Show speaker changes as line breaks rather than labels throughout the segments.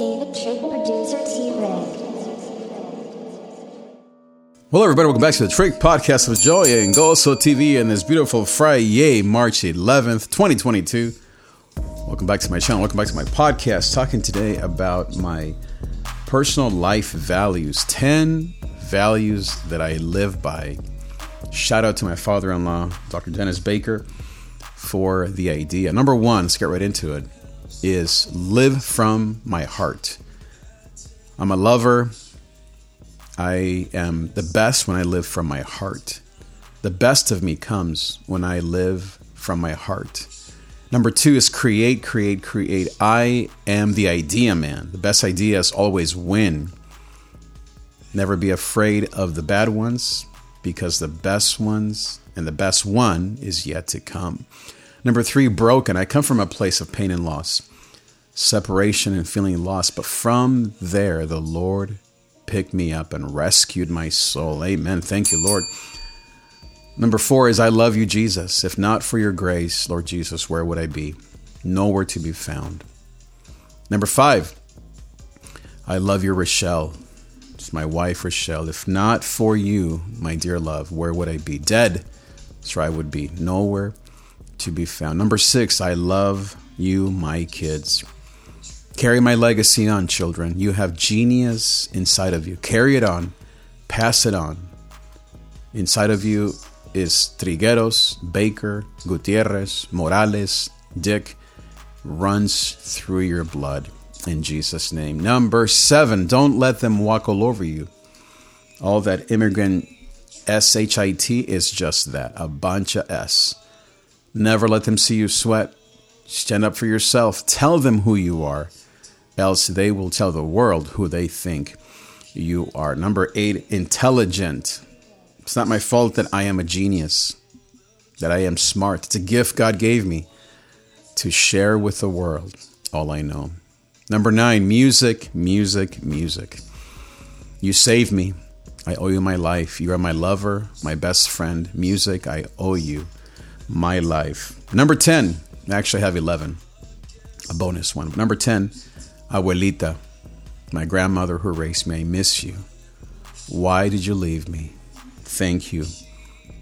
David Trig Producer Trig.
Hello, everybody. Welcome back to the Trig Podcast with Joy and Goso TV and this beautiful Friday, March 11th, 2022. Welcome back to my channel. Welcome back to my podcast. Talking today about my personal life values 10 values that I live by. Shout out to my father in law, Dr. Dennis Baker, for the idea. Number one, let's get right into it, is live from my heart. I'm a lover. I am the best when I live from my heart. The best of me comes when I live from my heart. Number two is create, create, create. I am the idea man. The best ideas always win. Never be afraid of the bad ones because the best ones and the best one is yet to come. Number three, broken. I come from a place of pain and loss, separation and feeling lost. But from there, the Lord picked me up and rescued my soul. Amen. Thank you, Lord. Number four is I love you, Jesus. If not for your grace, Lord Jesus, where would I be? Nowhere to be found. Number five, I love you, Rochelle. It's my wife, Rochelle. If not for you, my dear love, where would I be? Dead. Where I would be. Nowhere to be found. Number six, I love you, my kids. Carry my legacy on, children. You have genius inside of you. Carry it on. Pass it on. Inside of you is Trigueros, Baker, Gutierrez, Morales, Dick runs through your blood in Jesus' name. Number seven, don't let them walk all over you. All that immigrant SHIT is just that a bunch of S. Never let them see you sweat. Stand up for yourself. Tell them who you are, else they will tell the world who they think you are. Number eight, intelligent. It's not my fault that I am a genius, that I am smart. It's a gift God gave me to share with the world all I know. Number nine, music, music, music. You saved me. I owe you my life. You are my lover, my best friend. Music, I owe you my life. Number 10, I actually have 11, a bonus one. Number 10, Abuelita, my grandmother who raised me. I miss you. Why did you leave me? Thank you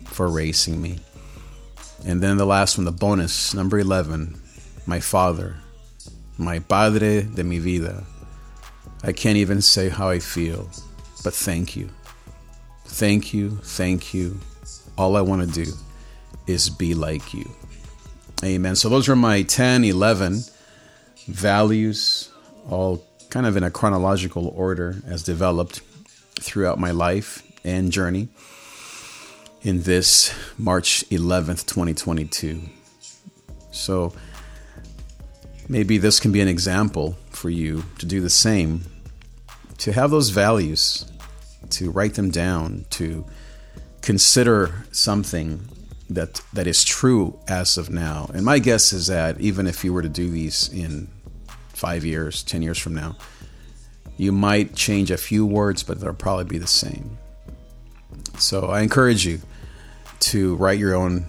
for raising me. And then the last one, the bonus, number 11, my father, my padre de mi vida. I can't even say how I feel, but thank you. Thank you, thank you. All I want to do is be like you. Amen. So those are my 10, 11 values, all kind of in a chronological order as developed throughout my life and journey in this March 11th, 2022. So maybe this can be an example for you to do the same, to have those values, to write them down, to consider something that that is true as of now. And my guess is that even if you were to do these in 5 years, 10 years from now, you might change a few words, but they'll probably be the same. So I encourage you to write your own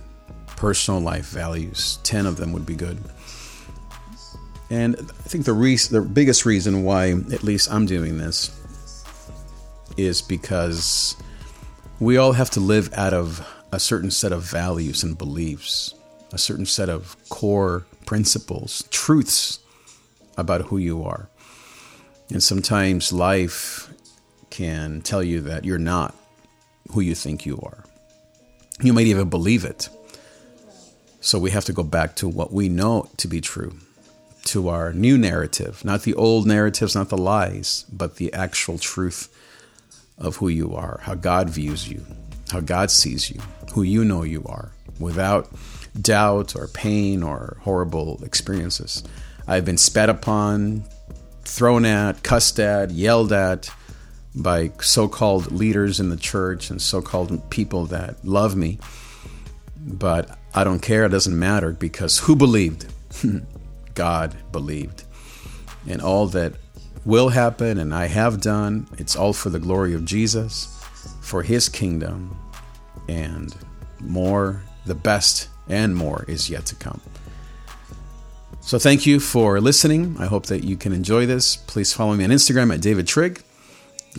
personal life values. 10 of them would be good. And I think the reason, the biggest reason why at least I'm doing this is because we all have to live out of a certain set of values and beliefs, a certain set of core principles, truths about who you are. And sometimes life can tell you that you're not who you think you are. You might even believe it. So we have to go back to what we know to be true, to our new narrative, not the old narratives, not the lies, but the actual truth of who you are, how God views you, how God sees you, who you know you are, without doubt or pain or horrible experiences. I've been spat upon, thrown at, cussed at, yelled at by so called leaders in the church and so called people that love me. But I don't care, it doesn't matter because who believed? God believed. And all that will happen and I have done, it's all for the glory of Jesus, for his kingdom, and more, the best and more is yet to come. So thank you for listening. I hope that you can enjoy this. Please follow me on Instagram at David Trig.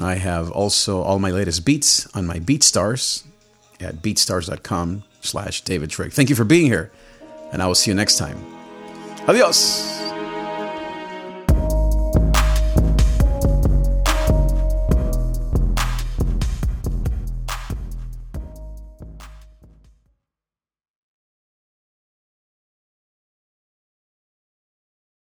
I have also all my latest beats on my BeatStars at beatstars.com slash David Trig. Thank you for being here, and I will see you next time. Adios.